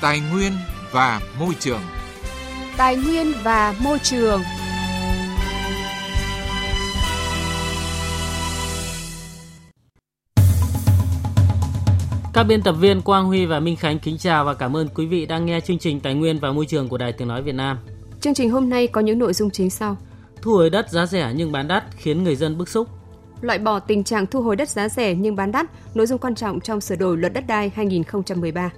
Tài nguyên và môi trường. Tài nguyên và môi trường. Các biên tập viên Quang Huy và Minh Khánh kính chào và cảm ơn quý vị đang nghe chương trình Tài nguyên và Môi trường của Đài Tiếng Nói Việt Nam. Chương trình hôm nay có những nội dung chính sau. Thu hồi đất giá rẻ nhưng bán đắt khiến người dân bức xúc. Loại bỏ tình trạng thu hồi đất giá rẻ nhưng bán đắt, nội dung quan trọng trong sửa đổi luật đất đai 2013.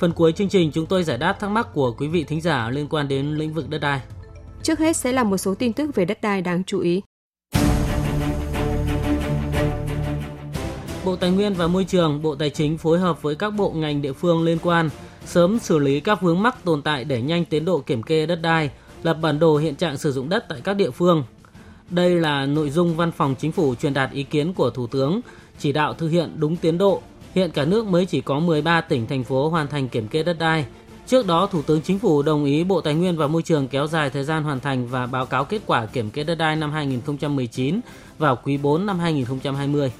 Phần cuối chương trình chúng tôi giải đáp thắc mắc của quý vị thính giả liên quan đến lĩnh vực đất đai. Trước hết sẽ là một số tin tức về đất đai đáng chú ý. Bộ Tài nguyên và Môi trường, Bộ Tài chính phối hợp với các bộ ngành địa phương liên quan sớm xử lý các vướng mắc tồn tại để nhanh tiến độ kiểm kê đất đai, lập bản đồ hiện trạng sử dụng đất tại các địa phương. Đây là nội dung Văn phòng Chính phủ truyền đạt ý kiến của Thủ tướng, chỉ đạo thực hiện đúng tiến độ. Hiện cả nước mới chỉ có 13 tỉnh thành phố hoàn thành kiểm kê đất đai. Trước đó, Thủ tướng Chính phủ đồng ý Bộ Tài nguyên và Môi trường kéo dài thời gian hoàn thành và báo cáo kết quả kiểm kê đất đai năm 2019 vào quý 4 năm 2020.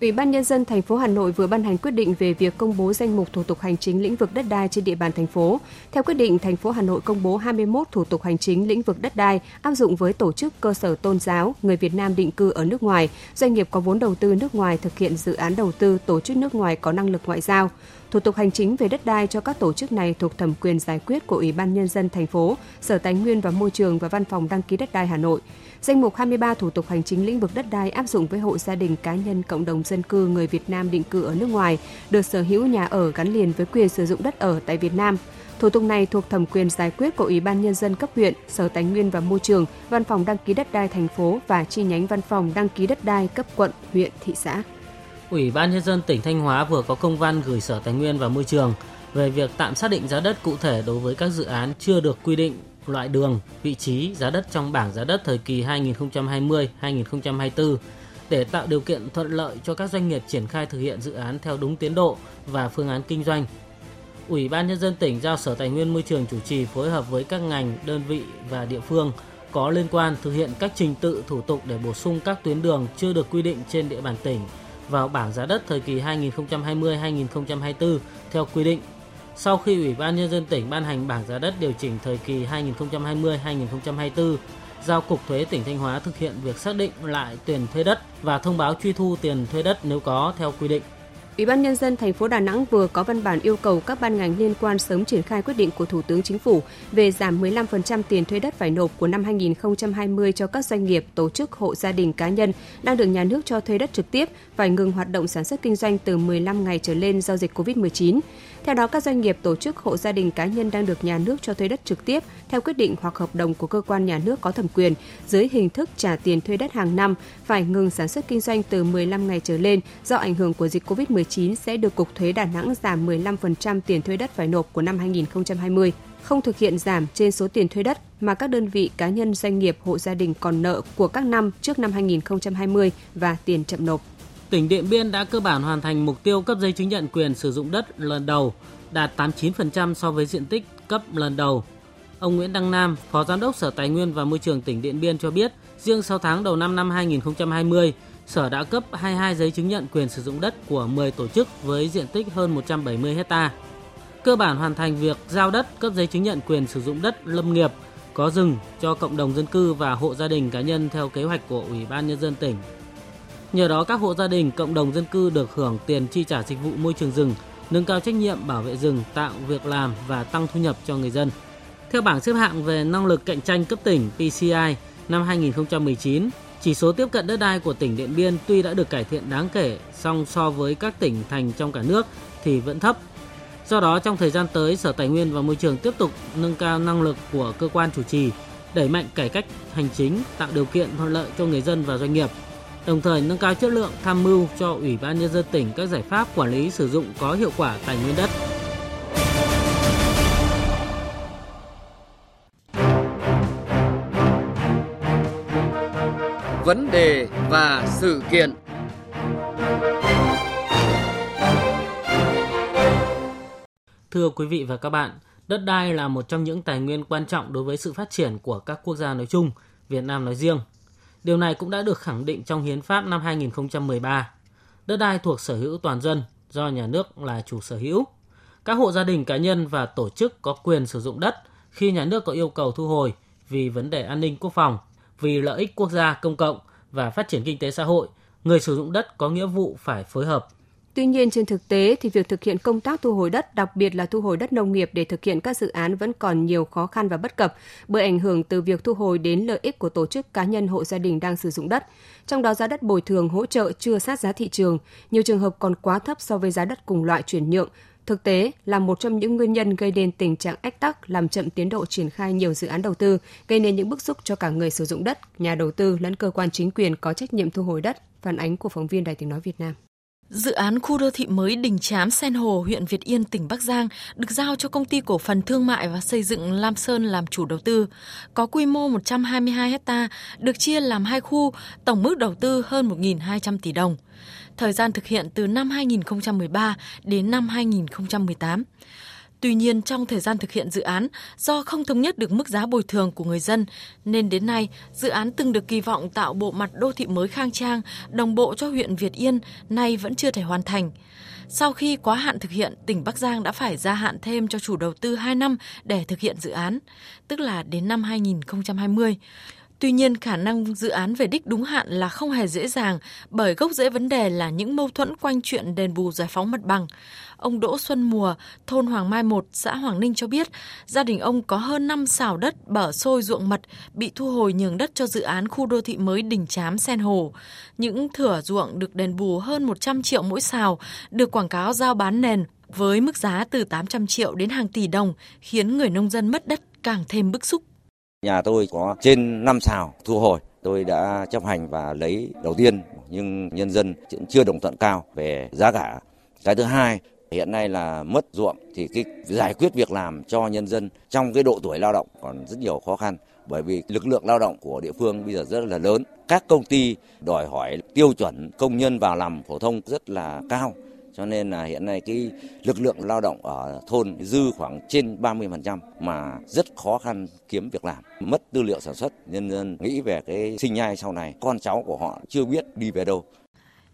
Ủy ban nhân dân thành phố Hà Nội vừa ban hành quyết định về việc công bố danh mục thủ tục hành chính lĩnh vực đất đai trên địa bàn thành phố. Theo quyết định, thành phố Hà Nội công bố 21 thủ tục hành chính lĩnh vực đất đai áp dụng với tổ chức cơ sở tôn giáo, người Việt Nam định cư ở nước ngoài, doanh nghiệp có vốn đầu tư nước ngoài thực hiện dự án đầu tư, tổ chức nước ngoài có năng lực ngoại giao. Thủ tục hành chính về đất đai cho các tổ chức này thuộc thẩm quyền giải quyết của Ủy ban nhân dân thành phố, Sở Tài nguyên và Môi trường và Văn phòng đăng ký đất đai Hà Nội. Danh mục 23 thủ tục hành chính lĩnh vực đất đai áp dụng với hộ gia đình cá nhân cộng đồng dân cư người Việt Nam định cư ở nước ngoài được sở hữu nhà ở gắn liền với quyền sử dụng đất ở tại Việt Nam. Thủ tục này thuộc thẩm quyền giải quyết của Ủy ban nhân dân cấp huyện, Sở Tài nguyên và Môi trường, Văn phòng đăng ký đất đai thành phố và chi nhánh Văn phòng đăng ký đất đai cấp quận, huyện, thị xã. Ủy ban nhân dân tỉnh Thanh Hóa vừa có công văn gửi Sở Tài nguyên và Môi trường về việc tạm xác định giá đất cụ thể đối với các dự án chưa được quy định loại đường, vị trí, giá đất trong bảng giá đất thời kỳ 2020-2024 để tạo điều kiện thuận lợi cho các doanh nghiệp triển khai thực hiện dự án theo đúng tiến độ và phương án kinh doanh. Ủy ban nhân dân tỉnh giao Sở Tài nguyên Môi trường chủ trì phối hợp với các ngành, đơn vị và địa phương có liên quan thực hiện các trình tự thủ tục để bổ sung các tuyến đường chưa được quy định trên địa bàn tỉnh vào bảng giá đất thời kỳ 2020-2024 theo quy định sau khi Ủy ban Nhân dân tỉnh ban hành bảng giá đất điều chỉnh thời kỳ 2020-2024, giao Cục Thuế tỉnh Thanh Hóa thực hiện việc xác định lại tiền thuê đất và thông báo truy thu tiền thuê đất nếu có theo quy định. Ủy ban nhân dân thành phố Đà Nẵng vừa có văn bản yêu cầu các ban ngành liên quan sớm triển khai quyết định của Thủ tướng Chính phủ về giảm 15% tiền thuê đất phải nộp của năm 2020 cho các doanh nghiệp, tổ chức, hộ gia đình cá nhân đang được nhà nước cho thuê đất trực tiếp phải ngừng hoạt động sản xuất kinh doanh từ 15 ngày trở lên do dịch COVID-19. Theo đó, các doanh nghiệp, tổ chức, hộ gia đình cá nhân đang được nhà nước cho thuê đất trực tiếp theo quyết định hoặc hợp đồng của cơ quan nhà nước có thẩm quyền dưới hình thức trả tiền thuê đất hàng năm phải ngừng sản xuất kinh doanh từ 15 ngày trở lên do ảnh hưởng của dịch COVID-19 sẽ được Cục Thuế Đà Nẵng giảm 15% tiền thuê đất phải nộp của năm 2020 không thực hiện giảm trên số tiền thuê đất mà các đơn vị cá nhân doanh nghiệp hộ gia đình còn nợ của các năm trước năm 2020 và tiền chậm nộp tỉnh Điện Biên đã cơ bản hoàn thành mục tiêu cấp giấy chứng nhận quyền sử dụng đất lần đầu, đạt 89% so với diện tích cấp lần đầu. Ông Nguyễn Đăng Nam, Phó Giám đốc Sở Tài nguyên và Môi trường tỉnh Điện Biên cho biết, riêng 6 tháng đầu năm năm 2020, Sở đã cấp 22 giấy chứng nhận quyền sử dụng đất của 10 tổ chức với diện tích hơn 170 hecta. Cơ bản hoàn thành việc giao đất cấp giấy chứng nhận quyền sử dụng đất lâm nghiệp có rừng cho cộng đồng dân cư và hộ gia đình cá nhân theo kế hoạch của Ủy ban Nhân dân tỉnh Nhờ đó các hộ gia đình, cộng đồng dân cư được hưởng tiền chi trả dịch vụ môi trường rừng, nâng cao trách nhiệm bảo vệ rừng, tạo việc làm và tăng thu nhập cho người dân. Theo bảng xếp hạng về năng lực cạnh tranh cấp tỉnh PCI năm 2019, chỉ số tiếp cận đất đai của tỉnh Điện Biên tuy đã được cải thiện đáng kể, song so với các tỉnh thành trong cả nước thì vẫn thấp. Do đó trong thời gian tới, Sở Tài nguyên và Môi trường tiếp tục nâng cao năng lực của cơ quan chủ trì, đẩy mạnh cải cách hành chính, tạo điều kiện thuận lợi cho người dân và doanh nghiệp đồng thời nâng cao chất lượng tham mưu cho Ủy ban Nhân dân tỉnh các giải pháp quản lý sử dụng có hiệu quả tài nguyên đất. Vấn đề và sự kiện Thưa quý vị và các bạn, đất đai là một trong những tài nguyên quan trọng đối với sự phát triển của các quốc gia nói chung, Việt Nam nói riêng. Điều này cũng đã được khẳng định trong Hiến pháp năm 2013. Đất đai thuộc sở hữu toàn dân do nhà nước là chủ sở hữu. Các hộ gia đình cá nhân và tổ chức có quyền sử dụng đất khi nhà nước có yêu cầu thu hồi vì vấn đề an ninh quốc phòng, vì lợi ích quốc gia công cộng và phát triển kinh tế xã hội, người sử dụng đất có nghĩa vụ phải phối hợp Tuy nhiên trên thực tế thì việc thực hiện công tác thu hồi đất, đặc biệt là thu hồi đất nông nghiệp để thực hiện các dự án vẫn còn nhiều khó khăn và bất cập bởi ảnh hưởng từ việc thu hồi đến lợi ích của tổ chức cá nhân hộ gia đình đang sử dụng đất. Trong đó giá đất bồi thường hỗ trợ chưa sát giá thị trường, nhiều trường hợp còn quá thấp so với giá đất cùng loại chuyển nhượng, thực tế là một trong những nguyên nhân gây nên tình trạng ách tắc làm chậm tiến độ triển khai nhiều dự án đầu tư, gây nên những bức xúc cho cả người sử dụng đất, nhà đầu tư lẫn cơ quan chính quyền có trách nhiệm thu hồi đất, phản ánh của phóng viên Đài Tiếng Nói Việt Nam. Dự án khu đô thị mới Đình Chám Sen Hồ, huyện Việt Yên, tỉnh Bắc Giang được giao cho công ty cổ phần thương mại và xây dựng Lam Sơn làm chủ đầu tư. Có quy mô 122 hecta, được chia làm hai khu, tổng mức đầu tư hơn 1.200 tỷ đồng. Thời gian thực hiện từ năm 2013 đến năm 2018. Tuy nhiên, trong thời gian thực hiện dự án, do không thống nhất được mức giá bồi thường của người dân, nên đến nay, dự án từng được kỳ vọng tạo bộ mặt đô thị mới khang trang, đồng bộ cho huyện Việt Yên, nay vẫn chưa thể hoàn thành. Sau khi quá hạn thực hiện, tỉnh Bắc Giang đã phải gia hạn thêm cho chủ đầu tư 2 năm để thực hiện dự án, tức là đến năm 2020. Tuy nhiên, khả năng dự án về đích đúng hạn là không hề dễ dàng bởi gốc rễ vấn đề là những mâu thuẫn quanh chuyện đền bù giải phóng mặt bằng. Ông Đỗ Xuân Mùa, thôn Hoàng Mai 1, xã Hoàng Ninh cho biết, gia đình ông có hơn 5 xào đất bở sôi ruộng mật bị thu hồi nhường đất cho dự án khu đô thị mới Đình Chám Sen Hồ. Những thửa ruộng được đền bù hơn 100 triệu mỗi xào, được quảng cáo giao bán nền với mức giá từ 800 triệu đến hàng tỷ đồng, khiến người nông dân mất đất càng thêm bức xúc. Nhà tôi có trên 5 xào thu hồi. Tôi đã chấp hành và lấy đầu tiên nhưng nhân dân chưa đồng thuận cao về giá cả. Cái thứ hai, hiện nay là mất ruộng thì cái giải quyết việc làm cho nhân dân trong cái độ tuổi lao động còn rất nhiều khó khăn bởi vì lực lượng lao động của địa phương bây giờ rất là lớn. Các công ty đòi hỏi tiêu chuẩn công nhân vào làm phổ thông rất là cao cho nên là hiện nay cái lực lượng lao động ở thôn dư khoảng trên 30% mà rất khó khăn kiếm việc làm, mất tư liệu sản xuất, nhân dân nghĩ về cái sinh nhai sau này, con cháu của họ chưa biết đi về đâu.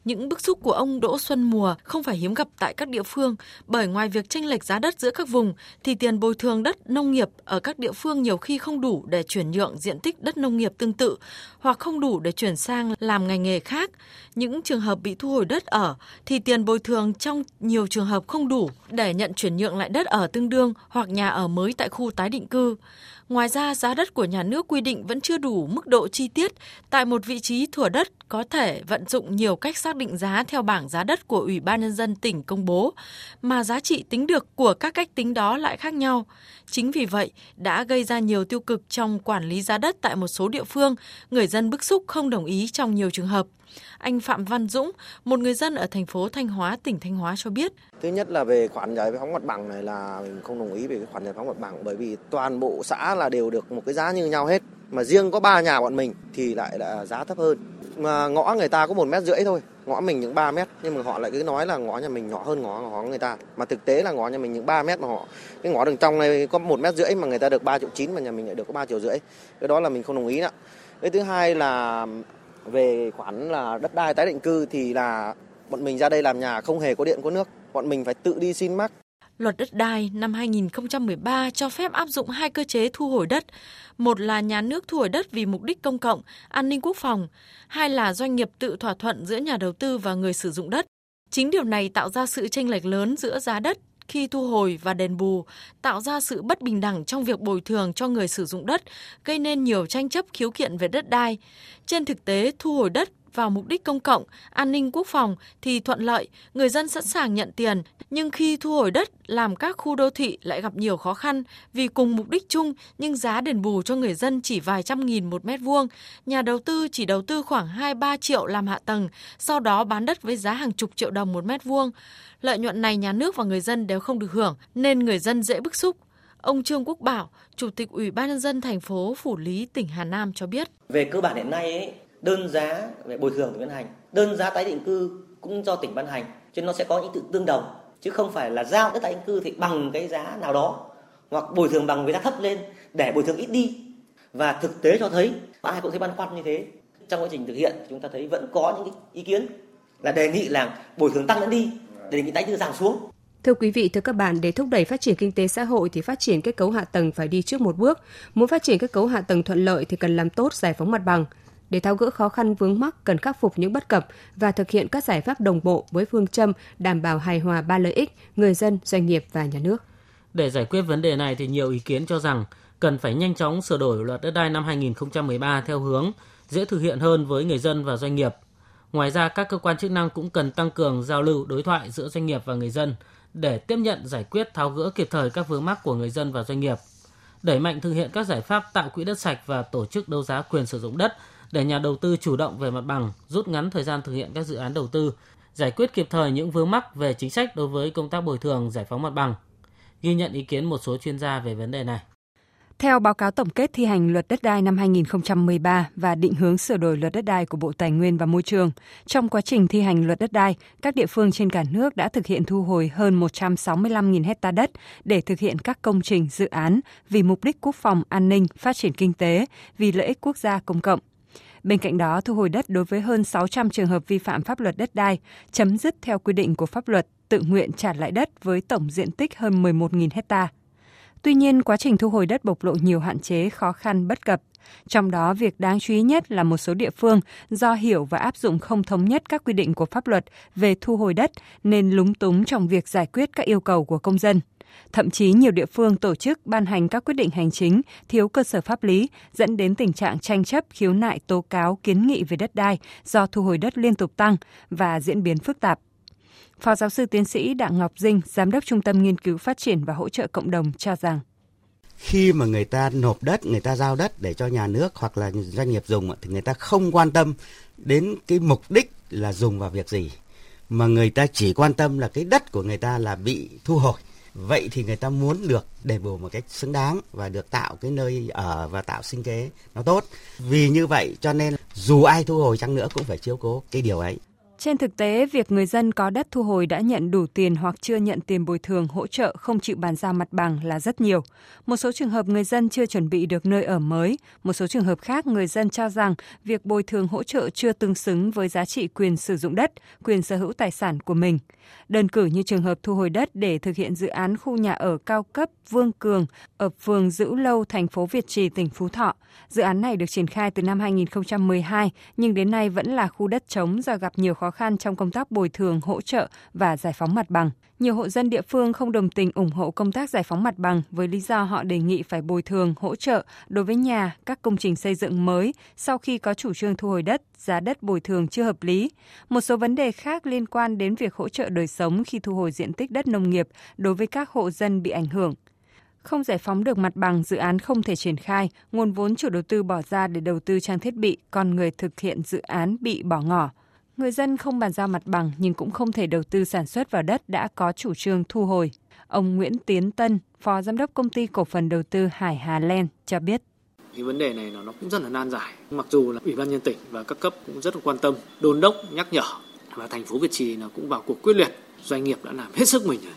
Những bức xúc của ông Đỗ Xuân Mùa không phải hiếm gặp tại các địa phương, bởi ngoài việc tranh lệch giá đất giữa các vùng, thì tiền bồi thường đất nông nghiệp ở các địa phương nhiều khi không đủ để chuyển nhượng diện tích đất nông nghiệp tương tự, hoặc không đủ để chuyển sang làm ngành nghề khác. Những trường hợp bị thu hồi đất ở, thì tiền bồi thường trong nhiều trường hợp không đủ để nhận chuyển nhượng lại đất ở tương đương hoặc nhà ở mới tại khu tái định cư. Ngoài ra, giá đất của nhà nước quy định vẫn chưa đủ mức độ chi tiết. Tại một vị trí thửa đất có thể vận dụng nhiều cách xác định giá theo bảng giá đất của Ủy ban Nhân dân tỉnh công bố, mà giá trị tính được của các cách tính đó lại khác nhau. Chính vì vậy, đã gây ra nhiều tiêu cực trong quản lý giá đất tại một số địa phương, người dân bức xúc không đồng ý trong nhiều trường hợp. Anh Phạm Văn Dũng, một người dân ở thành phố Thanh Hóa, tỉnh Thanh Hóa cho biết. Thứ nhất là về khoản giải phóng mặt bằng này là mình không đồng ý về cái khoản giải phóng mặt bằng bởi vì toàn bộ xã là đều được một cái giá như nhau hết. Mà riêng có ba nhà bọn mình thì lại là giá thấp hơn. Mà ngõ người ta có một mét rưỡi thôi, ngõ mình những 3 mét nhưng mà họ lại cứ nói là ngõ nhà mình nhỏ hơn ngõ ngõ người ta. Mà thực tế là ngõ nhà mình những 3 mét mà họ cái ngõ đường trong này có một mét rưỡi mà người ta được 3 triệu chín mà nhà mình lại được có 3 triệu rưỡi. Cái đó là mình không đồng ý nữa cái thứ hai là về khoản là đất đai tái định cư thì là bọn mình ra đây làm nhà không hề có điện có nước, bọn mình phải tự đi xin mắc. Luật đất đai năm 2013 cho phép áp dụng hai cơ chế thu hồi đất. Một là nhà nước thu hồi đất vì mục đích công cộng, an ninh quốc phòng. Hai là doanh nghiệp tự thỏa thuận giữa nhà đầu tư và người sử dụng đất. Chính điều này tạo ra sự chênh lệch lớn giữa giá đất khi thu hồi và đền bù, tạo ra sự bất bình đẳng trong việc bồi thường cho người sử dụng đất, gây nên nhiều tranh chấp khiếu kiện về đất đai. Trên thực tế, thu hồi đất vào mục đích công cộng, an ninh quốc phòng thì thuận lợi, người dân sẵn sàng nhận tiền, nhưng khi thu hồi đất làm các khu đô thị lại gặp nhiều khó khăn vì cùng mục đích chung nhưng giá đền bù cho người dân chỉ vài trăm nghìn một mét vuông. Nhà đầu tư chỉ đầu tư khoảng 2-3 triệu làm hạ tầng, sau đó bán đất với giá hàng chục triệu đồng một mét vuông. Lợi nhuận này nhà nước và người dân đều không được hưởng nên người dân dễ bức xúc. Ông Trương Quốc Bảo, Chủ tịch Ủy ban nhân dân thành phố Phủ Lý, tỉnh Hà Nam cho biết. Về cơ bản hiện nay ấy, đơn giá về bồi thường của ban hành, đơn giá tái định cư cũng do tỉnh ban hành, cho nên nó sẽ có những tự tương đồng. Chứ không phải là giao đất tái định cư thì bằng cái giá nào đó hoặc bồi thường bằng với giá thấp lên để bồi thường ít đi. Và thực tế cho thấy ai cũng thấy băn khoăn như thế. Trong quá trình thực hiện chúng ta thấy vẫn có những ý kiến là đề nghị là bồi thường tăng lên đi đề nghị tái định cư giảm xuống. Thưa quý vị, thưa các bạn, để thúc đẩy phát triển kinh tế xã hội thì phát triển kết cấu hạ tầng phải đi trước một bước. Muốn phát triển kết cấu hạ tầng thuận lợi thì cần làm tốt giải phóng mặt bằng. Để tháo gỡ khó khăn vướng mắc cần khắc phục những bất cập và thực hiện các giải pháp đồng bộ với phương châm đảm bảo hài hòa ba lợi ích người dân, doanh nghiệp và nhà nước. Để giải quyết vấn đề này thì nhiều ý kiến cho rằng cần phải nhanh chóng sửa đổi luật đất đai năm 2013 theo hướng dễ thực hiện hơn với người dân và doanh nghiệp. Ngoài ra, các cơ quan chức năng cũng cần tăng cường giao lưu đối thoại giữa doanh nghiệp và người dân để tiếp nhận giải quyết tháo gỡ kịp thời các vướng mắc của người dân và doanh nghiệp. Đẩy mạnh thực hiện các giải pháp tạo quỹ đất sạch và tổ chức đấu giá quyền sử dụng đất để nhà đầu tư chủ động về mặt bằng, rút ngắn thời gian thực hiện các dự án đầu tư, giải quyết kịp thời những vướng mắc về chính sách đối với công tác bồi thường giải phóng mặt bằng. Ghi nhận ý kiến một số chuyên gia về vấn đề này. Theo báo cáo tổng kết thi hành luật đất đai năm 2013 và định hướng sửa đổi luật đất đai của Bộ Tài nguyên và Môi trường, trong quá trình thi hành luật đất đai, các địa phương trên cả nước đã thực hiện thu hồi hơn 165.000 hecta đất để thực hiện các công trình, dự án vì mục đích quốc phòng, an ninh, phát triển kinh tế, vì lợi ích quốc gia công cộng. Bên cạnh đó, thu hồi đất đối với hơn 600 trường hợp vi phạm pháp luật đất đai, chấm dứt theo quy định của pháp luật, tự nguyện trả lại đất với tổng diện tích hơn 11.000 hecta. Tuy nhiên, quá trình thu hồi đất bộc lộ nhiều hạn chế, khó khăn, bất cập. Trong đó, việc đáng chú ý nhất là một số địa phương do hiểu và áp dụng không thống nhất các quy định của pháp luật về thu hồi đất nên lúng túng trong việc giải quyết các yêu cầu của công dân. Thậm chí nhiều địa phương tổ chức ban hành các quyết định hành chính thiếu cơ sở pháp lý dẫn đến tình trạng tranh chấp, khiếu nại, tố cáo, kiến nghị về đất đai do thu hồi đất liên tục tăng và diễn biến phức tạp. Phó giáo sư tiến sĩ Đặng Ngọc Dinh, Giám đốc Trung tâm Nghiên cứu Phát triển và Hỗ trợ Cộng đồng cho rằng khi mà người ta nộp đất, người ta giao đất để cho nhà nước hoặc là doanh nghiệp dùng thì người ta không quan tâm đến cái mục đích là dùng vào việc gì mà người ta chỉ quan tâm là cái đất của người ta là bị thu hồi vậy thì người ta muốn được đền bù một cách xứng đáng và được tạo cái nơi ở và tạo sinh kế nó tốt. Vì như vậy cho nên dù ai thu hồi chăng nữa cũng phải chiếu cố cái điều ấy trên thực tế, việc người dân có đất thu hồi đã nhận đủ tiền hoặc chưa nhận tiền bồi thường hỗ trợ không chịu bàn giao mặt bằng là rất nhiều. Một số trường hợp người dân chưa chuẩn bị được nơi ở mới, một số trường hợp khác người dân cho rằng việc bồi thường hỗ trợ chưa tương xứng với giá trị quyền sử dụng đất, quyền sở hữu tài sản của mình. Đơn cử như trường hợp thu hồi đất để thực hiện dự án khu nhà ở cao cấp Vương Cường ở phường Dữ Lâu, thành phố Việt Trì, tỉnh Phú Thọ. Dự án này được triển khai từ năm 2012 nhưng đến nay vẫn là khu đất trống do gặp nhiều khó khăn khăn trong công tác bồi thường, hỗ trợ và giải phóng mặt bằng. Nhiều hộ dân địa phương không đồng tình ủng hộ công tác giải phóng mặt bằng với lý do họ đề nghị phải bồi thường, hỗ trợ đối với nhà, các công trình xây dựng mới sau khi có chủ trương thu hồi đất, giá đất bồi thường chưa hợp lý. Một số vấn đề khác liên quan đến việc hỗ trợ đời sống khi thu hồi diện tích đất nông nghiệp đối với các hộ dân bị ảnh hưởng. Không giải phóng được mặt bằng, dự án không thể triển khai, nguồn vốn chủ đầu tư bỏ ra để đầu tư trang thiết bị, con người thực hiện dự án bị bỏ ngỏ. Người dân không bàn giao mặt bằng nhưng cũng không thể đầu tư sản xuất vào đất đã có chủ trương thu hồi. Ông Nguyễn Tiến Tân, Phó Giám đốc Công ty Cổ phần Đầu tư Hải Hà Len cho biết. Cái vấn đề này nó cũng rất là nan giải. Mặc dù là Ủy ban nhân tỉnh và các cấp cũng rất là quan tâm, đôn đốc, nhắc nhở và thành phố Việt Trì nó cũng vào cuộc quyết liệt. Doanh nghiệp đã làm hết sức mình rồi.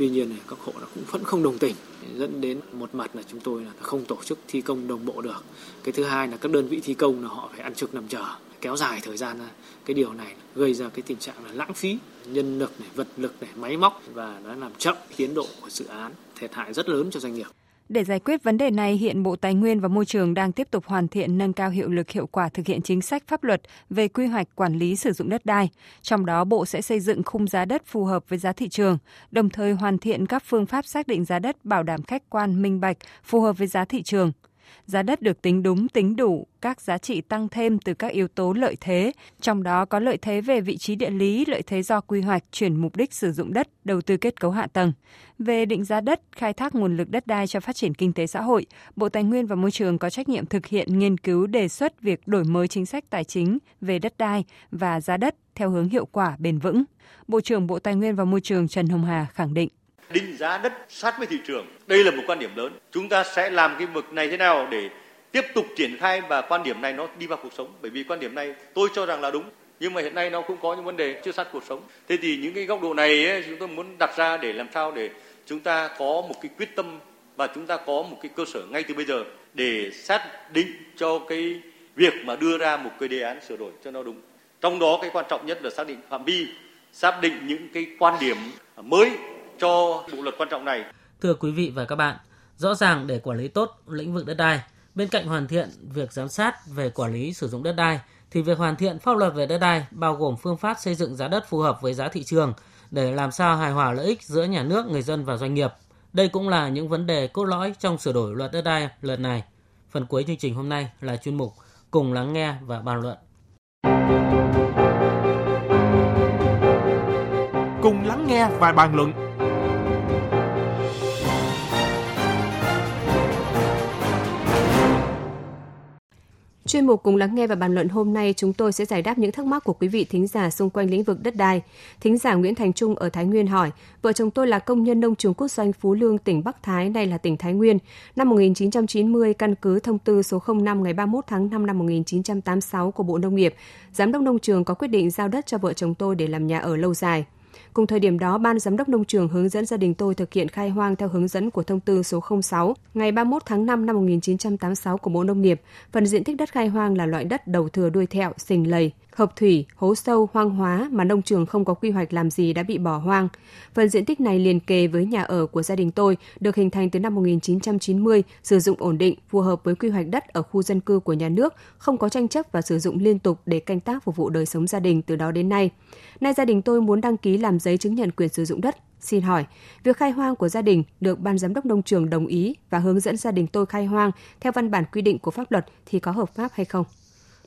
Tuy nhiên thì các hộ cũng vẫn không đồng tình, dẫn đến một mặt là chúng tôi là không tổ chức thi công đồng bộ được. Cái thứ hai là các đơn vị thi công là họ phải ăn trực nằm chờ, kéo dài thời gian ra cái điều này gây ra cái tình trạng là lãng phí nhân lực này, vật lực này, máy móc và nó làm chậm tiến độ của dự án, thiệt hại rất lớn cho doanh nghiệp để giải quyết vấn đề này, hiện Bộ Tài nguyên và Môi trường đang tiếp tục hoàn thiện nâng cao hiệu lực hiệu quả thực hiện chính sách pháp luật về quy hoạch quản lý sử dụng đất đai. Trong đó, Bộ sẽ xây dựng khung giá đất phù hợp với giá thị trường, đồng thời hoàn thiện các phương pháp xác định giá đất bảo đảm khách quan, minh bạch, phù hợp với giá thị trường. Giá đất được tính đúng, tính đủ, các giá trị tăng thêm từ các yếu tố lợi thế, trong đó có lợi thế về vị trí địa lý, lợi thế do quy hoạch, chuyển mục đích sử dụng đất, đầu tư kết cấu hạ tầng. Về định giá đất, khai thác nguồn lực đất đai cho phát triển kinh tế xã hội, Bộ Tài nguyên và Môi trường có trách nhiệm thực hiện nghiên cứu đề xuất việc đổi mới chính sách tài chính về đất đai và giá đất theo hướng hiệu quả bền vững. Bộ trưởng Bộ Tài nguyên và Môi trường Trần Hồng Hà khẳng định định giá đất sát với thị trường. Đây là một quan điểm lớn. Chúng ta sẽ làm cái mực này thế nào để tiếp tục triển khai và quan điểm này nó đi vào cuộc sống. Bởi vì quan điểm này tôi cho rằng là đúng. Nhưng mà hiện nay nó cũng có những vấn đề chưa sát cuộc sống. Thế thì những cái góc độ này ấy, chúng tôi muốn đặt ra để làm sao để chúng ta có một cái quyết tâm và chúng ta có một cái cơ sở ngay từ bây giờ để xác định cho cái việc mà đưa ra một cái đề án sửa đổi cho nó đúng. Trong đó cái quan trọng nhất là xác định phạm vi, xác định những cái quan điểm mới cho bộ luật quan trọng này. Thưa quý vị và các bạn, rõ ràng để quản lý tốt lĩnh vực đất đai, bên cạnh hoàn thiện việc giám sát về quản lý sử dụng đất đai thì việc hoàn thiện pháp luật về đất đai bao gồm phương pháp xây dựng giá đất phù hợp với giá thị trường để làm sao hài hòa lợi ích giữa nhà nước, người dân và doanh nghiệp. Đây cũng là những vấn đề cốt lõi trong sửa đổi luật đất đai lần này. Phần cuối chương trình hôm nay là chuyên mục Cùng lắng nghe và bàn luận. Cùng lắng nghe và bàn luận Chuyên mục cùng lắng nghe và bàn luận hôm nay chúng tôi sẽ giải đáp những thắc mắc của quý vị thính giả xung quanh lĩnh vực đất đai. Thính giả Nguyễn Thành Trung ở Thái Nguyên hỏi, vợ chồng tôi là công nhân nông trường quốc doanh Phú Lương, tỉnh Bắc Thái, nay là tỉnh Thái Nguyên. Năm 1990, căn cứ thông tư số 05 ngày 31 tháng 5 năm 1986 của Bộ Nông nghiệp, Giám đốc nông trường có quyết định giao đất cho vợ chồng tôi để làm nhà ở lâu dài. Cùng thời điểm đó, Ban Giám đốc Nông trường hướng dẫn gia đình tôi thực hiện khai hoang theo hướng dẫn của thông tư số 06 ngày 31 tháng 5 năm 1986 của Bộ Nông nghiệp. Phần diện tích đất khai hoang là loại đất đầu thừa đuôi thẹo, sình lầy, hợp thủy, hố sâu, hoang hóa mà nông trường không có quy hoạch làm gì đã bị bỏ hoang. Phần diện tích này liền kề với nhà ở của gia đình tôi, được hình thành từ năm 1990, sử dụng ổn định, phù hợp với quy hoạch đất ở khu dân cư của nhà nước, không có tranh chấp và sử dụng liên tục để canh tác phục vụ đời sống gia đình từ đó đến nay. Nay gia đình tôi muốn đăng ký làm giấy chứng nhận quyền sử dụng đất. Xin hỏi, việc khai hoang của gia đình được Ban Giám đốc Nông trường đồng ý và hướng dẫn gia đình tôi khai hoang theo văn bản quy định của pháp luật thì có hợp pháp hay không?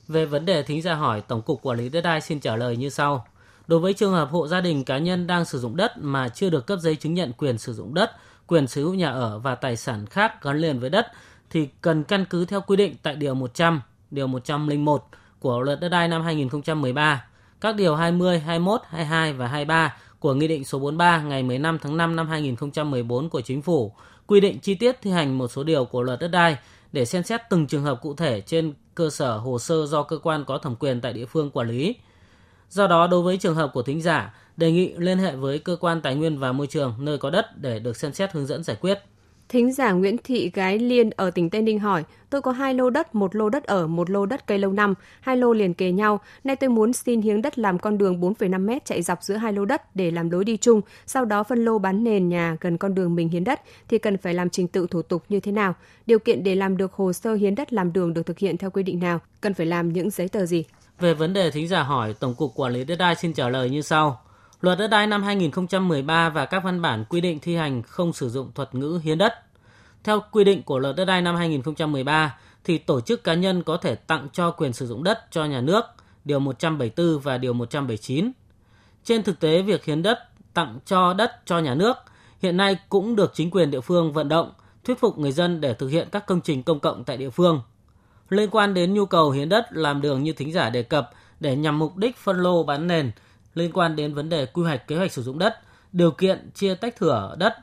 Về vấn đề thính giả hỏi, Tổng cục Quản lý đất đai xin trả lời như sau. Đối với trường hợp hộ gia đình cá nhân đang sử dụng đất mà chưa được cấp giấy chứng nhận quyền sử dụng đất, quyền sở hữu nhà ở và tài sản khác gắn liền với đất thì cần căn cứ theo quy định tại điều 100, điều 101 của Luật đất đai năm 2013, các điều 20, 21, 22 và 23 của Nghị định số 43 ngày 15 tháng 5 năm 2014 của Chính phủ quy định chi tiết thi hành một số điều của Luật đất đai để xem xét từng trường hợp cụ thể trên cơ sở hồ sơ do cơ quan có thẩm quyền tại địa phương quản lý. Do đó, đối với trường hợp của thính giả, đề nghị liên hệ với cơ quan tài nguyên và môi trường nơi có đất để được xem xét hướng dẫn giải quyết. Thính giả Nguyễn Thị Gái Liên ở tỉnh Tây Ninh hỏi, tôi có hai lô đất, một lô đất ở, một lô đất cây lâu năm, hai lô liền kề nhau. Nay tôi muốn xin hiến đất làm con đường 4,5 mét chạy dọc giữa hai lô đất để làm lối đi chung, sau đó phân lô bán nền nhà gần con đường mình hiến đất thì cần phải làm trình tự thủ tục như thế nào? Điều kiện để làm được hồ sơ hiến đất làm đường được thực hiện theo quy định nào? Cần phải làm những giấy tờ gì? Về vấn đề thính giả hỏi, Tổng cục Quản lý đất đai xin trả lời như sau. Luật đất đai năm 2013 và các văn bản quy định thi hành không sử dụng thuật ngữ hiến đất. Theo quy định của Luật đất đai năm 2013 thì tổ chức cá nhân có thể tặng cho quyền sử dụng đất cho nhà nước, điều 174 và điều 179. Trên thực tế việc hiến đất, tặng cho đất cho nhà nước hiện nay cũng được chính quyền địa phương vận động, thuyết phục người dân để thực hiện các công trình công cộng tại địa phương. Liên quan đến nhu cầu hiến đất làm đường như thính giả đề cập để nhằm mục đích phân lô bán nền, liên quan đến vấn đề quy hoạch kế hoạch sử dụng đất, điều kiện chia tách thửa đất,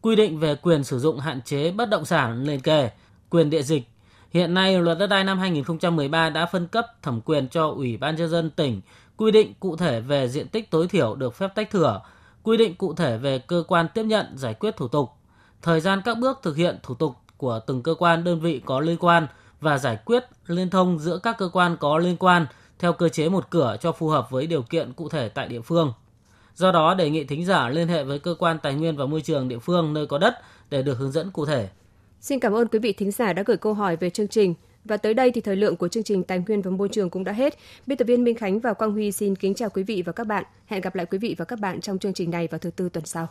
quy định về quyền sử dụng hạn chế bất động sản liền kề, quyền địa dịch. Hiện nay, luật đất đai năm 2013 đã phân cấp thẩm quyền cho Ủy ban nhân dân tỉnh quy định cụ thể về diện tích tối thiểu được phép tách thửa, quy định cụ thể về cơ quan tiếp nhận giải quyết thủ tục, thời gian các bước thực hiện thủ tục của từng cơ quan đơn vị có liên quan và giải quyết liên thông giữa các cơ quan có liên quan theo cơ chế một cửa cho phù hợp với điều kiện cụ thể tại địa phương. Do đó, đề nghị thính giả liên hệ với cơ quan tài nguyên và môi trường địa phương nơi có đất để được hướng dẫn cụ thể. Xin cảm ơn quý vị thính giả đã gửi câu hỏi về chương trình. Và tới đây thì thời lượng của chương trình Tài nguyên và Môi trường cũng đã hết. Biên tập viên Minh Khánh và Quang Huy xin kính chào quý vị và các bạn. Hẹn gặp lại quý vị và các bạn trong chương trình này vào thứ tư tuần sau.